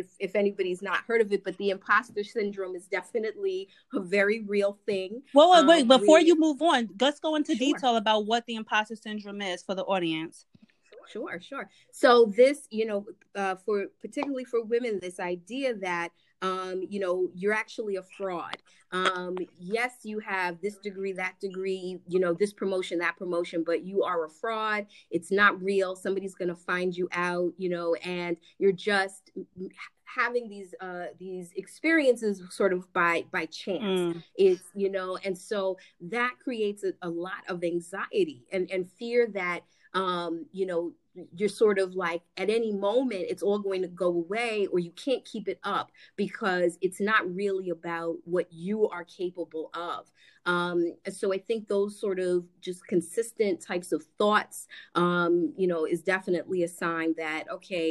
if, if anybody's not heard of it, but the imposter syndrome is definitely a very real thing. Well, wait, wait um, before we, you move on, let's go into sure. detail about what the imposter syndrome is for the audience. Sure, sure. So this, you know, uh, for particularly for women, this idea that um, you know, you're actually a fraud. Um, yes, you have this degree, that degree, you know, this promotion, that promotion, but you are a fraud. It's not real. Somebody's going to find you out, you know, and you're just having these uh these experiences sort of by by chance mm. it's you know and so that creates a, a lot of anxiety and and fear that um you know you're sort of like at any moment it's all going to go away or you can't keep it up because it's not really about what you are capable of um, so i think those sort of just consistent types of thoughts um, you know is definitely a sign that okay